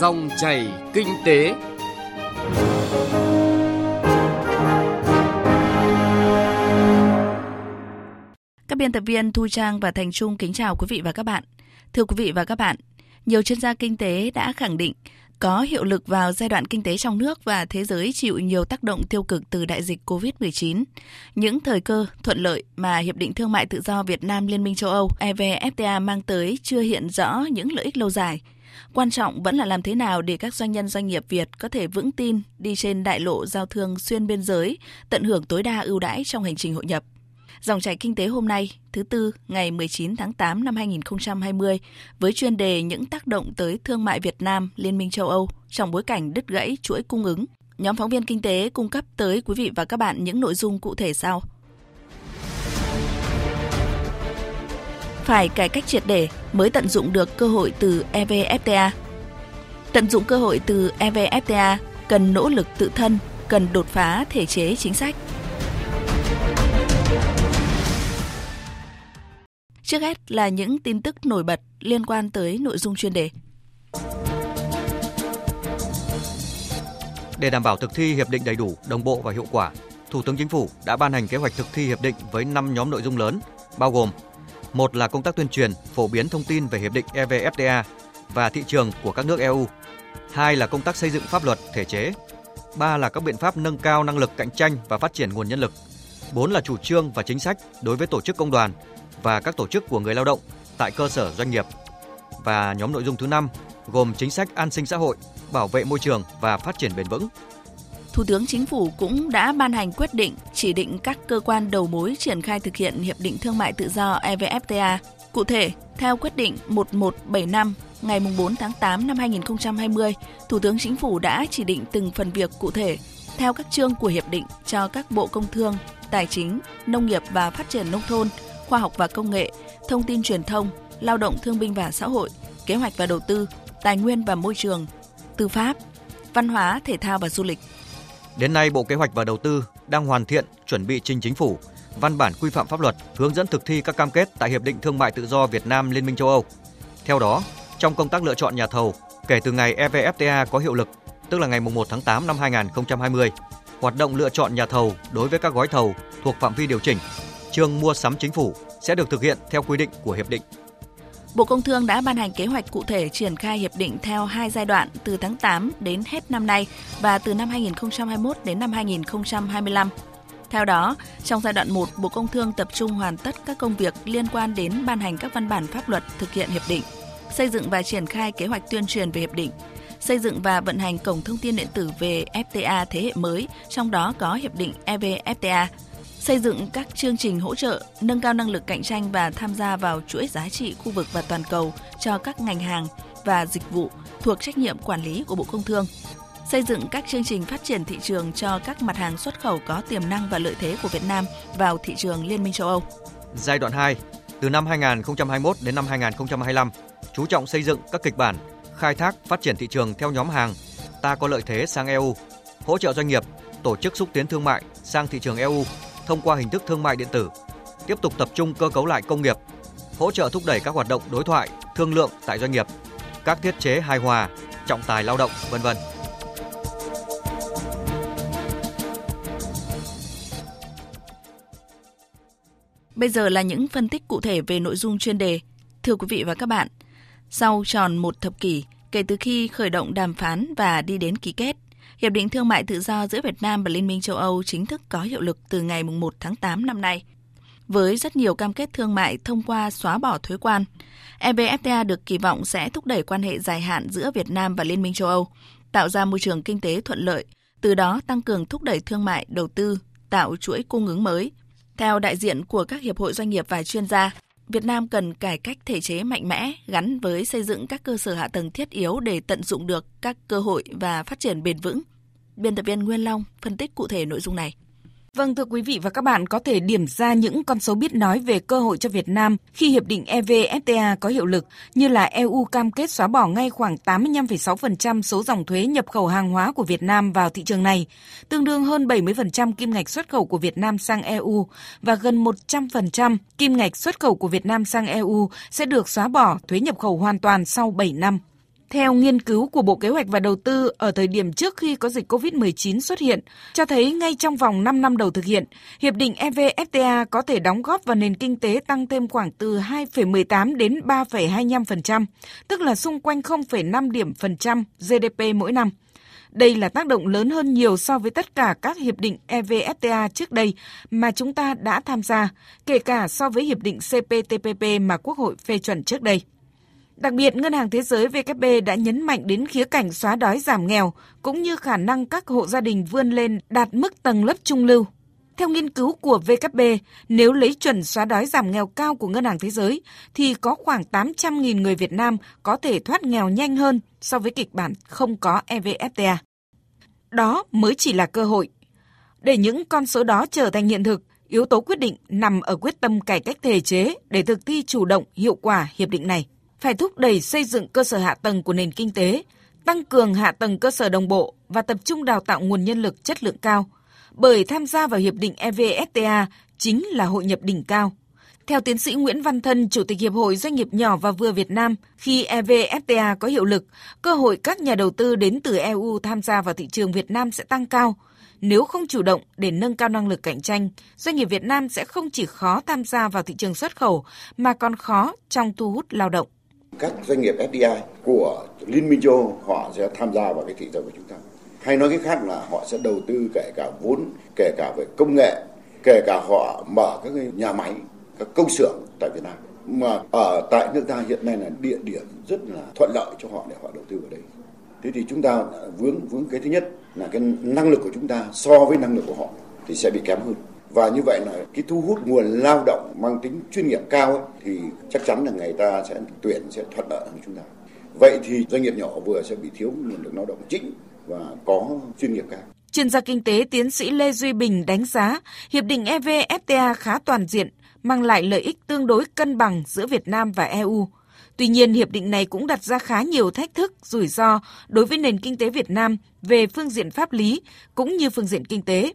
Dòng chảy kinh tế. Các biên tập viên Thu Trang và Thành Trung kính chào quý vị và các bạn. Thưa quý vị và các bạn, nhiều chuyên gia kinh tế đã khẳng định có hiệu lực vào giai đoạn kinh tế trong nước và thế giới chịu nhiều tác động tiêu cực từ đại dịch COVID-19. Những thời cơ thuận lợi mà Hiệp định Thương mại Tự do Việt Nam Liên minh châu Âu EVFTA mang tới chưa hiện rõ những lợi ích lâu dài. Quan trọng vẫn là làm thế nào để các doanh nhân doanh nghiệp Việt có thể vững tin đi trên đại lộ giao thương xuyên biên giới, tận hưởng tối đa ưu đãi trong hành trình hội nhập. Dòng chảy kinh tế hôm nay, thứ tư, ngày 19 tháng 8 năm 2020, với chuyên đề những tác động tới thương mại Việt Nam, Liên minh châu Âu trong bối cảnh đứt gãy chuỗi cung ứng. Nhóm phóng viên kinh tế cung cấp tới quý vị và các bạn những nội dung cụ thể sau. Phải cải cách triệt để mới tận dụng được cơ hội từ EVFTA. Tận dụng cơ hội từ EVFTA cần nỗ lực tự thân, cần đột phá thể chế chính sách – Trước hết là những tin tức nổi bật liên quan tới nội dung chuyên đề. Để đảm bảo thực thi hiệp định đầy đủ, đồng bộ và hiệu quả, Thủ tướng Chính phủ đã ban hành kế hoạch thực thi hiệp định với 5 nhóm nội dung lớn, bao gồm một là công tác tuyên truyền, phổ biến thông tin về hiệp định EVFTA và thị trường của các nước EU. Hai là công tác xây dựng pháp luật, thể chế. Ba là các biện pháp nâng cao năng lực cạnh tranh và phát triển nguồn nhân lực. Bốn là chủ trương và chính sách đối với tổ chức công đoàn và các tổ chức của người lao động tại cơ sở doanh nghiệp. Và nhóm nội dung thứ năm gồm chính sách an sinh xã hội, bảo vệ môi trường và phát triển bền vững. Thủ tướng Chính phủ cũng đã ban hành quyết định chỉ định các cơ quan đầu mối triển khai thực hiện Hiệp định Thương mại Tự do EVFTA. Cụ thể, theo quyết định 1175 ngày 4 tháng 8 năm 2020, Thủ tướng Chính phủ đã chỉ định từng phần việc cụ thể theo các chương của hiệp định cho các bộ công thương, tài chính, nông nghiệp và phát triển nông thôn, khoa học và công nghệ, thông tin truyền thông, lao động thương binh và xã hội, kế hoạch và đầu tư, tài nguyên và môi trường, tư pháp, văn hóa, thể thao và du lịch. Đến nay, Bộ Kế hoạch và Đầu tư đang hoàn thiện chuẩn bị trình chính phủ văn bản quy phạm pháp luật hướng dẫn thực thi các cam kết tại Hiệp định Thương mại Tự do Việt Nam Liên minh châu Âu. Theo đó, trong công tác lựa chọn nhà thầu, kể từ ngày EVFTA có hiệu lực, tức là ngày 1 tháng 8 năm 2020, hoạt động lựa chọn nhà thầu đối với các gói thầu thuộc phạm vi điều chỉnh chương mua sắm chính phủ sẽ được thực hiện theo quy định của hiệp định. Bộ Công Thương đã ban hành kế hoạch cụ thể triển khai hiệp định theo hai giai đoạn từ tháng 8 đến hết năm nay và từ năm 2021 đến năm 2025. Theo đó, trong giai đoạn 1, Bộ Công Thương tập trung hoàn tất các công việc liên quan đến ban hành các văn bản pháp luật thực hiện hiệp định, xây dựng và triển khai kế hoạch tuyên truyền về hiệp định, xây dựng và vận hành cổng thông tin điện tử về FTA thế hệ mới, trong đó có hiệp định EVFTA, xây dựng các chương trình hỗ trợ, nâng cao năng lực cạnh tranh và tham gia vào chuỗi giá trị khu vực và toàn cầu cho các ngành hàng và dịch vụ thuộc trách nhiệm quản lý của Bộ Công Thương. Xây dựng các chương trình phát triển thị trường cho các mặt hàng xuất khẩu có tiềm năng và lợi thế của Việt Nam vào thị trường Liên minh châu Âu. Giai đoạn 2, từ năm 2021 đến năm 2025, chú trọng xây dựng các kịch bản khai thác phát triển thị trường theo nhóm hàng ta có lợi thế sang EU, hỗ trợ doanh nghiệp tổ chức xúc tiến thương mại sang thị trường EU thông qua hình thức thương mại điện tử, tiếp tục tập trung cơ cấu lại công nghiệp, hỗ trợ thúc đẩy các hoạt động đối thoại, thương lượng tại doanh nghiệp, các thiết chế hài hòa, trọng tài lao động, vân vân. Bây giờ là những phân tích cụ thể về nội dung chuyên đề. Thưa quý vị và các bạn, sau tròn một thập kỷ kể từ khi khởi động đàm phán và đi đến ký kết, Hiệp định Thương mại Tự do giữa Việt Nam và Liên minh châu Âu chính thức có hiệu lực từ ngày 1 tháng 8 năm nay. Với rất nhiều cam kết thương mại thông qua xóa bỏ thuế quan, EVFTA được kỳ vọng sẽ thúc đẩy quan hệ dài hạn giữa Việt Nam và Liên minh châu Âu, tạo ra môi trường kinh tế thuận lợi, từ đó tăng cường thúc đẩy thương mại, đầu tư, tạo chuỗi cung ứng mới. Theo đại diện của các hiệp hội doanh nghiệp và chuyên gia, Việt Nam cần cải cách thể chế mạnh mẽ, gắn với xây dựng các cơ sở hạ tầng thiết yếu để tận dụng được các cơ hội và phát triển bền vững. Biên tập viên Nguyên Long phân tích cụ thể nội dung này. Vâng thưa quý vị và các bạn có thể điểm ra những con số biết nói về cơ hội cho Việt Nam khi hiệp định EVFTA có hiệu lực như là EU cam kết xóa bỏ ngay khoảng 85,6% số dòng thuế nhập khẩu hàng hóa của Việt Nam vào thị trường này, tương đương hơn 70% kim ngạch xuất khẩu của Việt Nam sang EU và gần 100% kim ngạch xuất khẩu của Việt Nam sang EU sẽ được xóa bỏ thuế nhập khẩu hoàn toàn sau 7 năm. Theo nghiên cứu của Bộ Kế hoạch và Đầu tư ở thời điểm trước khi có dịch COVID-19 xuất hiện, cho thấy ngay trong vòng 5 năm đầu thực hiện, Hiệp định EVFTA có thể đóng góp vào nền kinh tế tăng thêm khoảng từ 2,18 đến 3,25%, tức là xung quanh 0,5 điểm phần trăm GDP mỗi năm. Đây là tác động lớn hơn nhiều so với tất cả các hiệp định EVFTA trước đây mà chúng ta đã tham gia, kể cả so với hiệp định CPTPP mà Quốc hội phê chuẩn trước đây. Đặc biệt, Ngân hàng Thế giới WB đã nhấn mạnh đến khía cạnh xóa đói giảm nghèo, cũng như khả năng các hộ gia đình vươn lên đạt mức tầng lớp trung lưu. Theo nghiên cứu của WB, nếu lấy chuẩn xóa đói giảm nghèo cao của Ngân hàng Thế giới, thì có khoảng 800.000 người Việt Nam có thể thoát nghèo nhanh hơn so với kịch bản không có EVFTA. Đó mới chỉ là cơ hội. Để những con số đó trở thành hiện thực, yếu tố quyết định nằm ở quyết tâm cải cách thể chế để thực thi chủ động, hiệu quả hiệp định này phải thúc đẩy xây dựng cơ sở hạ tầng của nền kinh tế, tăng cường hạ tầng cơ sở đồng bộ và tập trung đào tạo nguồn nhân lực chất lượng cao. Bởi tham gia vào hiệp định EVFTA chính là hội nhập đỉnh cao. Theo tiến sĩ Nguyễn Văn Thân, Chủ tịch Hiệp hội Doanh nghiệp nhỏ và vừa Việt Nam, khi EVFTA có hiệu lực, cơ hội các nhà đầu tư đến từ EU tham gia vào thị trường Việt Nam sẽ tăng cao. Nếu không chủ động để nâng cao năng lực cạnh tranh, doanh nghiệp Việt Nam sẽ không chỉ khó tham gia vào thị trường xuất khẩu mà còn khó trong thu hút lao động các doanh nghiệp FDI của Liên minh châu họ sẽ tham gia vào cái thị trường của chúng ta. Hay nói cách khác là họ sẽ đầu tư kể cả vốn, kể cả về công nghệ, kể cả họ mở các nhà máy, các công xưởng tại Việt Nam. Mà ở tại nước ta hiện nay là địa điểm rất là thuận lợi cho họ để họ đầu tư vào đây. Thế thì chúng ta vướng vướng cái thứ nhất là cái năng lực của chúng ta so với năng lực của họ thì sẽ bị kém hơn và như vậy là cái thu hút nguồn lao động mang tính chuyên nghiệp cao ấy, thì chắc chắn là người ta sẽ tuyển sẽ thuận lợi hơn chúng ta vậy thì doanh nghiệp nhỏ vừa sẽ bị thiếu nguồn lực lao động chính và có chuyên nghiệp cao Chuyên gia kinh tế tiến sĩ Lê Duy Bình đánh giá hiệp định EVFTA khá toàn diện, mang lại lợi ích tương đối cân bằng giữa Việt Nam và EU. Tuy nhiên, hiệp định này cũng đặt ra khá nhiều thách thức, rủi ro đối với nền kinh tế Việt Nam về phương diện pháp lý cũng như phương diện kinh tế.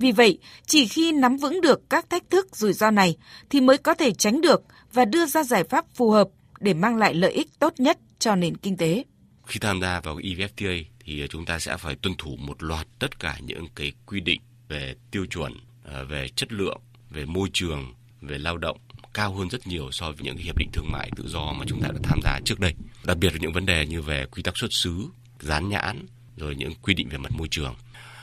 Vì vậy, chỉ khi nắm vững được các thách thức rủi ro này thì mới có thể tránh được và đưa ra giải pháp phù hợp để mang lại lợi ích tốt nhất cho nền kinh tế. Khi tham gia vào EVFTA thì chúng ta sẽ phải tuân thủ một loạt tất cả những cái quy định về tiêu chuẩn, à, về chất lượng, về môi trường, về lao động cao hơn rất nhiều so với những hiệp định thương mại tự do mà chúng ta đã tham gia trước đây. Đặc biệt là những vấn đề như về quy tắc xuất xứ, dán nhãn, rồi những quy định về mặt môi trường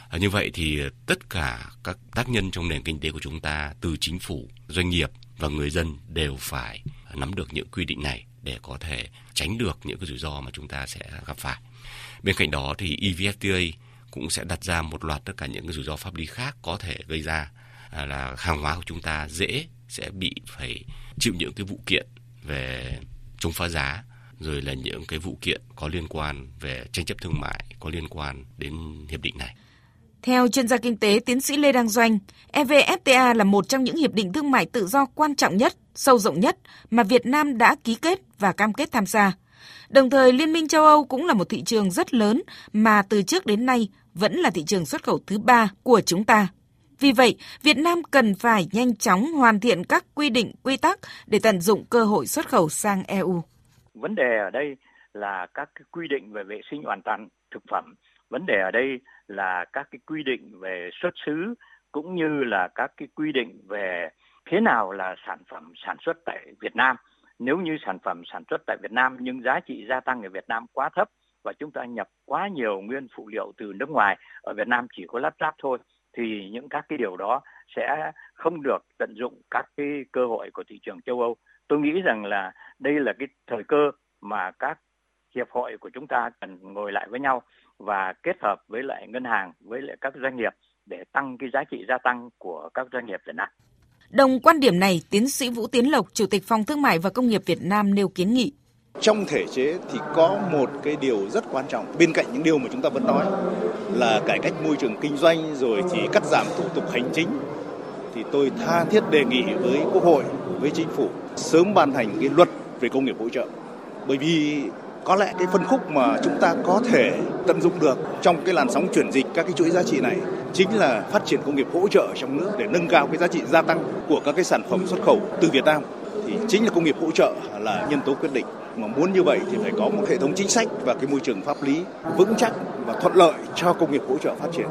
À, như vậy thì tất cả các tác nhân trong nền kinh tế của chúng ta từ chính phủ, doanh nghiệp và người dân đều phải nắm được những quy định này để có thể tránh được những cái rủi ro mà chúng ta sẽ gặp phải. Bên cạnh đó thì EVFTA cũng sẽ đặt ra một loạt tất cả những cái rủi ro pháp lý khác có thể gây ra à, là hàng hóa của chúng ta dễ sẽ bị phải chịu những cái vụ kiện về chống phá giá rồi là những cái vụ kiện có liên quan về tranh chấp thương mại có liên quan đến hiệp định này. Theo chuyên gia kinh tế tiến sĩ Lê Đăng Doanh, EVFTA là một trong những hiệp định thương mại tự do quan trọng nhất, sâu rộng nhất mà Việt Nam đã ký kết và cam kết tham gia. Đồng thời, Liên minh châu Âu cũng là một thị trường rất lớn mà từ trước đến nay vẫn là thị trường xuất khẩu thứ ba của chúng ta. Vì vậy, Việt Nam cần phải nhanh chóng hoàn thiện các quy định, quy tắc để tận dụng cơ hội xuất khẩu sang EU. Vấn đề ở đây là các quy định về vệ sinh an toàn thực phẩm. Vấn đề ở đây là các cái quy định về xuất xứ cũng như là các cái quy định về thế nào là sản phẩm sản xuất tại Việt Nam. Nếu như sản phẩm sản xuất tại Việt Nam nhưng giá trị gia tăng ở Việt Nam quá thấp và chúng ta nhập quá nhiều nguyên phụ liệu từ nước ngoài, ở Việt Nam chỉ có lắp ráp thôi, thì những các cái điều đó sẽ không được tận dụng các cái cơ hội của thị trường châu Âu. Tôi nghĩ rằng là đây là cái thời cơ mà các hiệp hội của chúng ta cần ngồi lại với nhau và kết hợp với lại ngân hàng với lại các doanh nghiệp để tăng cái giá trị gia tăng của các doanh nghiệp Việt Nam. Đồng quan điểm này, tiến sĩ Vũ Tiến Lộc, Chủ tịch Phòng Thương mại và Công nghiệp Việt Nam nêu kiến nghị. Trong thể chế thì có một cái điều rất quan trọng bên cạnh những điều mà chúng ta vẫn nói là cải cách môi trường kinh doanh rồi chỉ cắt giảm thủ tục hành chính thì tôi tha thiết đề nghị với Quốc hội, với chính phủ sớm ban hành cái luật về công nghiệp hỗ trợ. Bởi vì có lẽ cái phân khúc mà chúng ta có thể tận dụng được trong cái làn sóng chuyển dịch các cái chuỗi giá trị này chính là phát triển công nghiệp hỗ trợ trong nước để nâng cao cái giá trị gia tăng của các cái sản phẩm xuất khẩu từ Việt Nam. Thì chính là công nghiệp hỗ trợ là nhân tố quyết định. Mà muốn như vậy thì phải có một hệ thống chính sách và cái môi trường pháp lý vững chắc và thuận lợi cho công nghiệp hỗ trợ phát triển.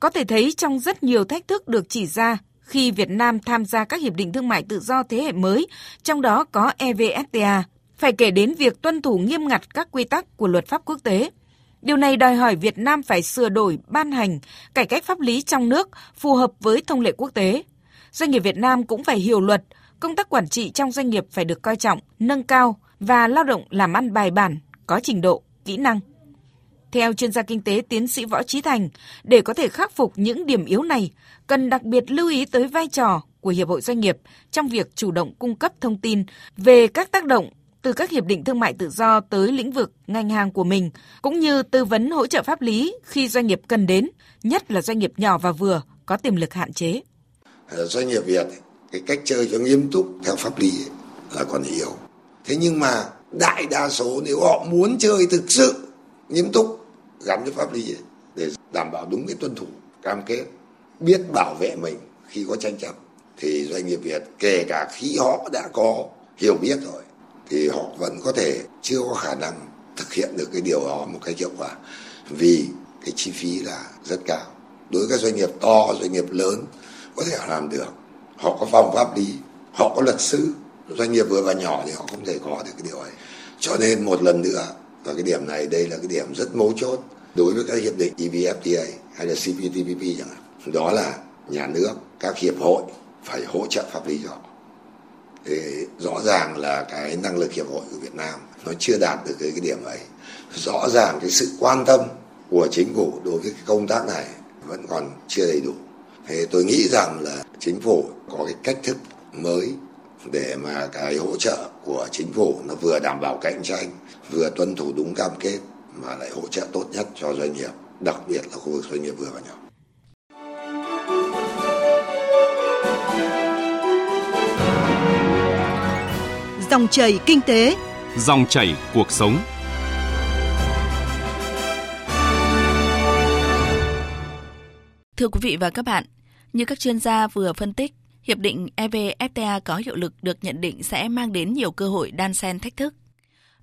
Có thể thấy trong rất nhiều thách thức được chỉ ra khi Việt Nam tham gia các hiệp định thương mại tự do thế hệ mới, trong đó có EVFTA, phải kể đến việc tuân thủ nghiêm ngặt các quy tắc của luật pháp quốc tế. Điều này đòi hỏi Việt Nam phải sửa đổi, ban hành, cải cách pháp lý trong nước phù hợp với thông lệ quốc tế. Doanh nghiệp Việt Nam cũng phải hiểu luật, công tác quản trị trong doanh nghiệp phải được coi trọng, nâng cao và lao động làm ăn bài bản, có trình độ, kỹ năng. Theo chuyên gia kinh tế tiến sĩ Võ Trí Thành, để có thể khắc phục những điểm yếu này, cần đặc biệt lưu ý tới vai trò của Hiệp hội Doanh nghiệp trong việc chủ động cung cấp thông tin về các tác động từ các hiệp định thương mại tự do tới lĩnh vực ngành hàng của mình, cũng như tư vấn hỗ trợ pháp lý khi doanh nghiệp cần đến, nhất là doanh nghiệp nhỏ và vừa có tiềm lực hạn chế. Ờ, doanh nghiệp Việt cái cách chơi cho nghiêm túc theo pháp lý là còn yếu. Thế nhưng mà đại đa số nếu họ muốn chơi thực sự nghiêm túc gắn với pháp lý để đảm bảo đúng cái tuân thủ cam kết biết bảo vệ mình khi có tranh chấp thì doanh nghiệp Việt kể cả khi họ đã có hiểu biết rồi thì họ vẫn có thể chưa có khả năng thực hiện được cái điều đó một cách hiệu quả, vì cái chi phí là rất cao. Đối với các doanh nghiệp to, doanh nghiệp lớn, có thể làm được. Họ có phòng pháp lý, họ có luật sư. Doanh nghiệp vừa và nhỏ thì họ không thể có được cái điều ấy. Cho nên một lần nữa, và cái điểm này, đây là cái điểm rất mấu chốt đối với các hiệp định evfta hay là cptpp chẳng hạn. Đó là nhà nước, các hiệp hội phải hỗ trợ pháp lý cho họ thì rõ ràng là cái năng lực hiệp hội của Việt Nam nó chưa đạt được cái, cái điểm ấy. Rõ ràng cái sự quan tâm của chính phủ đối với cái công tác này vẫn còn chưa đầy đủ. Thì tôi nghĩ rằng là chính phủ có cái cách thức mới để mà cái hỗ trợ của chính phủ nó vừa đảm bảo cạnh tranh vừa tuân thủ đúng cam kết mà lại hỗ trợ tốt nhất cho doanh nghiệp đặc biệt là khu vực doanh nghiệp vừa và nhỏ. Dòng chảy kinh tế, dòng chảy cuộc sống. Thưa quý vị và các bạn, như các chuyên gia vừa phân tích, hiệp định EVFTA có hiệu lực được nhận định sẽ mang đến nhiều cơ hội đan xen thách thức.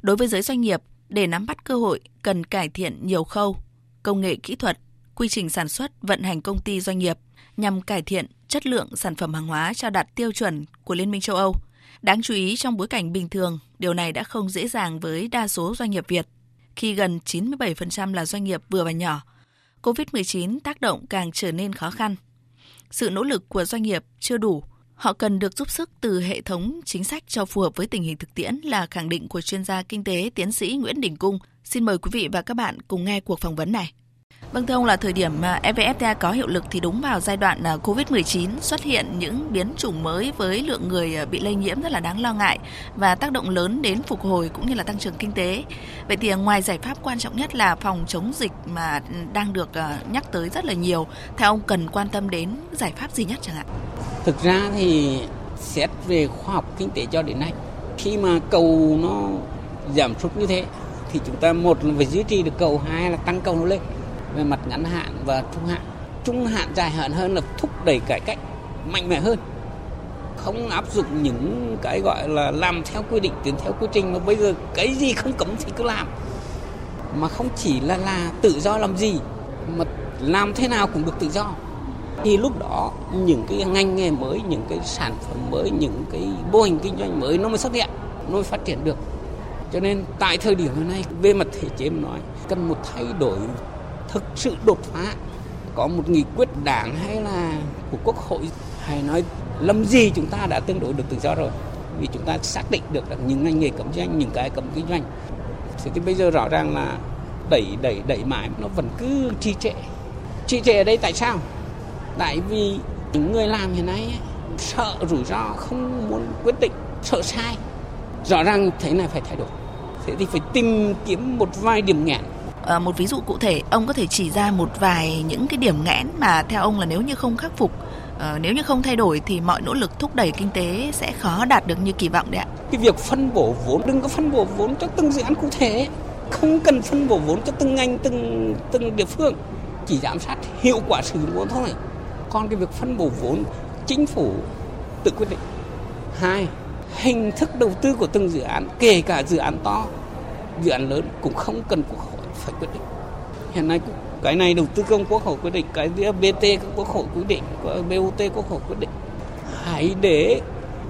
Đối với giới doanh nghiệp, để nắm bắt cơ hội cần cải thiện nhiều khâu, công nghệ kỹ thuật, quy trình sản xuất, vận hành công ty doanh nghiệp nhằm cải thiện chất lượng sản phẩm hàng hóa cho đạt tiêu chuẩn của Liên minh châu Âu – Đáng chú ý trong bối cảnh bình thường, điều này đã không dễ dàng với đa số doanh nghiệp Việt, khi gần 97% là doanh nghiệp vừa và nhỏ. COVID-19 tác động càng trở nên khó khăn. Sự nỗ lực của doanh nghiệp chưa đủ, họ cần được giúp sức từ hệ thống chính sách cho phù hợp với tình hình thực tiễn là khẳng định của chuyên gia kinh tế tiến sĩ Nguyễn Đình Cung. Xin mời quý vị và các bạn cùng nghe cuộc phỏng vấn này. Vâng thưa ông là thời điểm à, EVFTA có hiệu lực thì đúng vào giai đoạn à, Covid-19 xuất hiện những biến chủng mới với lượng người à, bị lây nhiễm rất là đáng lo ngại và tác động lớn đến phục hồi cũng như là tăng trưởng kinh tế. Vậy thì ngoài giải pháp quan trọng nhất là phòng chống dịch mà ừ, đang được nhắc tới rất là nhiều, theo ông cần quan tâm đến giải pháp gì nhất chẳng hạn? Thực ra thì xét về khoa học kinh tế cho đến nay khi mà cầu nó giảm sút như thế thì chúng ta một là phải duy trì được cầu hai là tăng cầu nó lên về mặt ngắn hạn và trung hạn. Trung hạn dài hạn hơn là thúc đẩy cải cách mạnh mẽ hơn. Không áp dụng những cái gọi là làm theo quy định, tiến theo quy trình mà bây giờ cái gì không cấm thì cứ làm. Mà không chỉ là là tự do làm gì, mà làm thế nào cũng được tự do. Thì lúc đó những cái ngành nghề mới, những cái sản phẩm mới, những cái mô hình kinh doanh mới nó mới xuất hiện, nó mới phát triển được. Cho nên tại thời điểm này về mặt thể chế mà nói, cần một thay đổi thực sự đột phá. Có một nghị quyết đảng hay là của quốc hội hay nói lâm gì chúng ta đã tương đối được tự do rồi. Vì chúng ta xác định được là những ngành nghề cấm doanh những cái cấm kinh doanh. Thì bây giờ rõ ràng là đẩy đẩy đẩy mãi nó vẫn cứ trì trệ. Trì trệ ở đây tại sao? Tại vì những người làm hiện nay sợ rủi ro, không muốn quyết định, sợ sai. Rõ ràng thế này phải thay đổi. Thế thì phải tìm kiếm một vài điểm nghẽn. À, một ví dụ cụ thể, ông có thể chỉ ra một vài những cái điểm nghẽn mà theo ông là nếu như không khắc phục, ờ, nếu như không thay đổi thì mọi nỗ lực thúc đẩy kinh tế sẽ khó đạt được như kỳ vọng đấy ạ. Cái việc phân bổ vốn đừng có phân bổ vốn cho từng dự án cụ thể, không cần phân bổ vốn cho từng ngành từng từng địa phương, chỉ giám sát hiệu quả sử dụng vốn thôi. Còn cái việc phân bổ vốn chính phủ tự quyết định. Hai hình thức đầu tư của từng dự án kể cả dự án to dự án lớn cũng không cần quốc hội phải quyết định. Hiện nay cái này đầu tư công quốc hội quyết định, cái BT quốc hội quyết định BOT quốc hội quyết định. Hãy để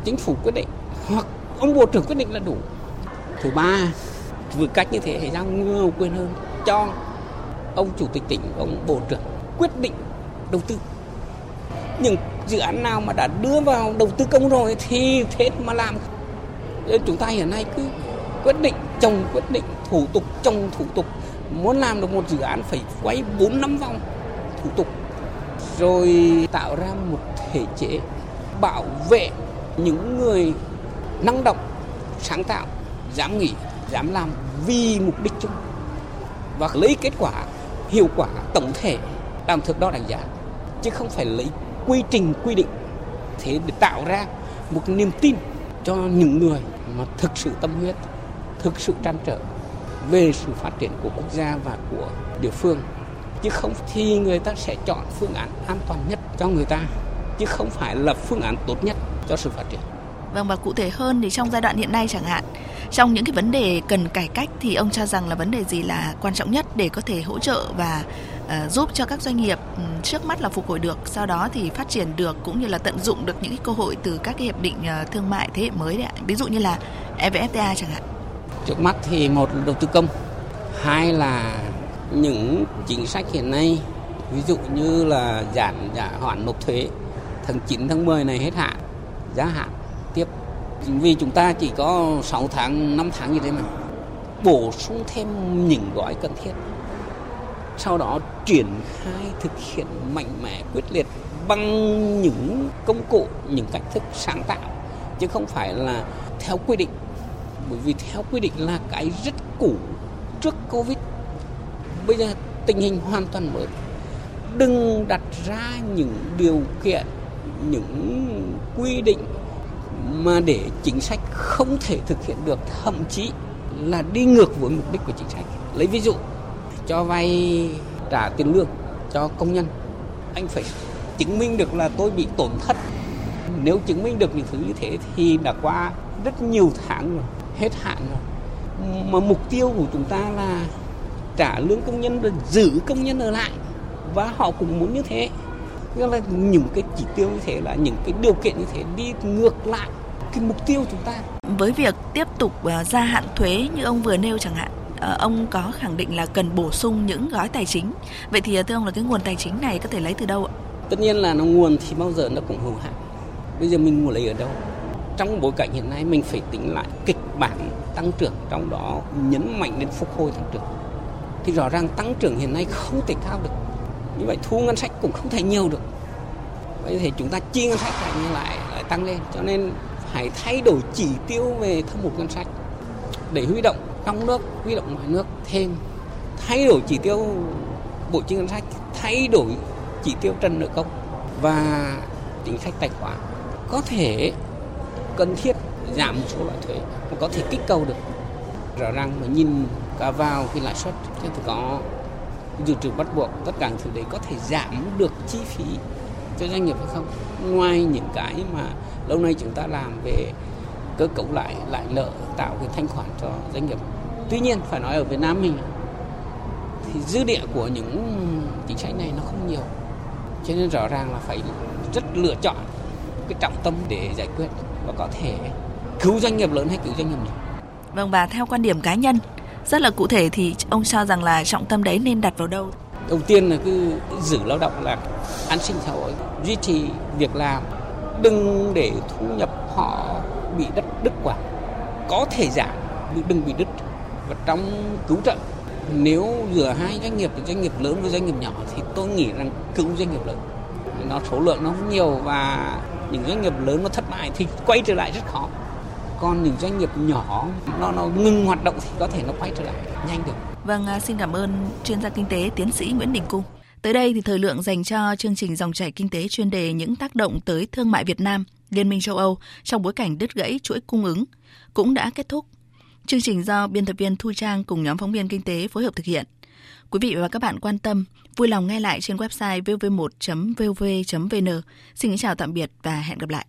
chính phủ quyết định, hoặc ông bộ trưởng quyết định là đủ. Thứ ba, vừa cách như thế hãy giao nhiều quyền hơn. Cho ông chủ tịch tỉnh, ông bộ trưởng quyết định đầu tư. Những dự án nào mà đã đưa vào đầu tư công rồi thì thế mà làm. Chúng ta hiện nay cứ quyết định, chồng quyết định, thủ tục, chồng thủ tục muốn làm được một dự án phải quay 4 năm vòng thủ tục, rồi tạo ra một thể chế bảo vệ những người năng động, sáng tạo, dám nghĩ, dám làm vì mục đích chung và lấy kết quả, hiệu quả tổng thể làm thước đo đánh giá, chứ không phải lấy quy trình, quy định. Thế để tạo ra một niềm tin cho những người mà thực sự tâm huyết, thực sự trăn trở về sự phát triển của quốc gia và của địa phương chứ không thì người ta sẽ chọn phương án an toàn nhất cho người ta chứ không phải là phương án tốt nhất cho sự phát triển. Vâng và cụ thể hơn thì trong giai đoạn hiện nay chẳng hạn, trong những cái vấn đề cần cải cách thì ông cho rằng là vấn đề gì là quan trọng nhất để có thể hỗ trợ và uh, giúp cho các doanh nghiệp um, trước mắt là phục hồi được, sau đó thì phát triển được cũng như là tận dụng được những cái cơ hội từ các cái hiệp định uh, thương mại thế hệ mới đấy ạ. Ví dụ như là EVFTA chẳng hạn. Trước mắt thì một là đầu tư công, hai là những chính sách hiện nay ví dụ như là giảm giả hoãn nộp thuế tháng 9 tháng 10 này hết hạn giá hạn tiếp. Vì chúng ta chỉ có 6 tháng 5 tháng như thế mà bổ sung thêm những gói cần thiết sau đó triển khai thực hiện mạnh mẽ quyết liệt bằng những công cụ những cách thức sáng tạo chứ không phải là theo quy định bởi vì theo quy định là cái rất cũ trước covid. Bây giờ tình hình hoàn toàn mới. Đừng đặt ra những điều kiện, những quy định mà để chính sách không thể thực hiện được. Thậm chí là đi ngược với mục đích của chính sách. Lấy ví dụ, cho vay trả tiền lương cho công nhân. Anh phải chứng minh được là tôi bị tổn thất. Nếu chứng minh được những thứ như thế thì đã qua rất nhiều tháng rồi hết hạn rồi. Mà mục tiêu của chúng ta là trả lương công nhân và giữ công nhân ở lại. Và họ cũng muốn như thế. Nghĩa là những cái chỉ tiêu như thế là những cái điều kiện như thế đi ngược lại cái mục tiêu chúng ta. Với việc tiếp tục ờ, gia hạn thuế như ông vừa nêu chẳng hạn ờ, ông có khẳng định là cần bổ sung những gói tài chính. Vậy thì ờ, thưa ông là cái nguồn tài chính này có thể lấy từ đâu ạ? Tất nhiên là nó nguồn thì bao giờ nó cũng hữu hạn. Bây giờ mình muốn lấy ở đâu trong bối cảnh hiện nay, mình phải tính lại kịch bản tăng trưởng trong đó, nhấn mạnh đến phục hồi tăng trưởng. Thì rõ ràng tăng trưởng hiện nay không thể cao được. Như vậy thu ngân sách cũng không thể nhiều được. Vậy thì chúng ta chi ngân sách lại lại lại tăng lên. Cho nên phải thay đổi chỉ tiêu về thâm hụt ngân sách để huy động trong nước, huy động ngoài nước thêm. Thay đổi chỉ tiêu bộ chi ngân sách, thay đổi chỉ tiêu trần nợ công và chính sách tài khoá. Có thể cần thiết giảm một số loại thuế mà có thể kích cầu được. Rõ ràng mà nhìn cả vào cái lãi suất thì có dự trữ bắt buộc, tất cả những thứ đấy có thể giảm được chi phí cho doanh nghiệp hay không? Ngoài những cái mà lâu nay chúng ta làm về cơ cấu lại lại nợ, tạo cái thanh khoản cho doanh nghiệp. Tuy nhiên, phải nói ở Việt Nam mình thì dư địa của những chính sách này nó không nhiều. Cho nên rõ ràng là phải rất lựa chọn cái trọng tâm để giải quyết và có thể cứu doanh nghiệp lớn hay cứu doanh nghiệp nhỏ. Vâng và theo quan điểm cá nhân rất là cụ thể thì ông cho rằng là trọng tâm đấy nên đặt vào đâu? Đầu tiên là cứ giữ lao động là an sinh xã hội, duy trì việc làm, đừng để thu nhập họ bị đất đứt quả, có thể giảm đừng bị đứt. Và trong cứu trợ nếu giữa hai doanh nghiệp doanh nghiệp lớn với doanh nghiệp nhỏ thì tôi nghĩ rằng cứu doanh nghiệp lớn nó số lượng nó không nhiều và những doanh nghiệp lớn nó thất bại thì quay trở lại rất khó còn những doanh nghiệp nhỏ nó nó ngừng hoạt động thì có thể nó quay trở lại nhanh được. Vâng, à, xin cảm ơn chuyên gia kinh tế tiến sĩ Nguyễn Đình Cung. Tới đây thì thời lượng dành cho chương trình dòng chảy kinh tế chuyên đề những tác động tới thương mại Việt Nam, Liên minh châu Âu trong bối cảnh đứt gãy chuỗi cung ứng cũng đã kết thúc. Chương trình do biên tập viên Thu Trang cùng nhóm phóng viên kinh tế phối hợp thực hiện. Quý vị và các bạn quan tâm, vui lòng nghe lại trên website vv1.vv.vn. Xin kính chào tạm biệt và hẹn gặp lại.